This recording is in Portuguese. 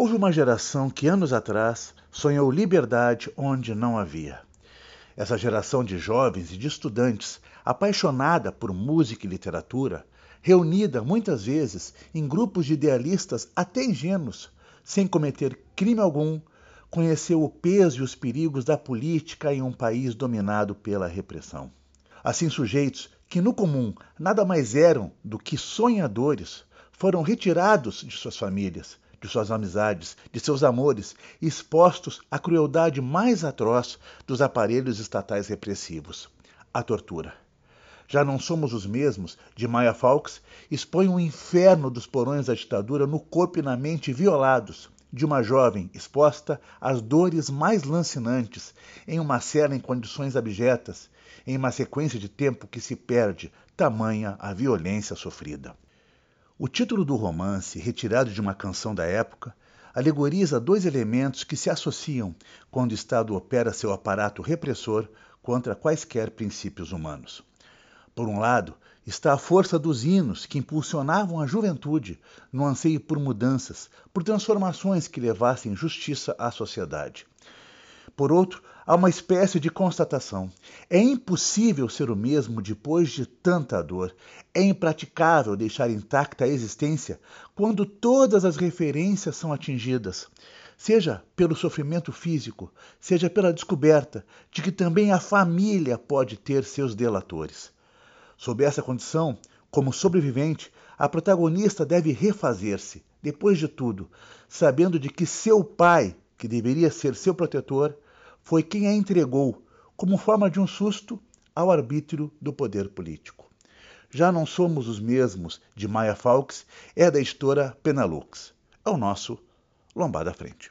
Houve uma geração que anos atrás sonhou liberdade onde não havia. Essa geração de jovens e de estudantes, apaixonada por música e literatura, reunida muitas vezes em grupos de idealistas até ingênuos, sem cometer crime algum, conheceu o peso e os perigos da política em um país dominado pela repressão. Assim, sujeitos que no comum nada mais eram do que sonhadores, foram retirados de suas famílias, de suas amizades, de seus amores, expostos à crueldade mais atroz dos aparelhos estatais repressivos a tortura. Já não somos os mesmos de Maya Fawkes expõe o um inferno dos porões da ditadura no corpo e na mente violados de uma jovem exposta às dores mais lancinantes em uma cela em condições abjetas, em uma sequência de tempo que se perde, tamanha a violência sofrida. O título do romance, retirado de uma canção da época, alegoriza dois elementos que se associam quando o Estado opera seu aparato repressor contra quaisquer princípios humanos. Por um lado, está a força dos hinos que impulsionavam a juventude no anseio por mudanças, por transformações que levassem justiça à sociedade. Por outro, há uma espécie de constatação. É impossível ser o mesmo depois de tanta dor. É impraticável deixar intacta a existência quando todas as referências são atingidas, seja pelo sofrimento físico, seja pela descoberta de que também a família pode ter seus delatores. Sob essa condição, como sobrevivente, a protagonista deve refazer-se, depois de tudo, sabendo de que seu pai que deveria ser seu protetor, foi quem a entregou, como forma de um susto, ao arbítrio do poder político. Já não somos os mesmos de Maya Fawkes, é da editora Penalux. É o nosso Lombada Frente.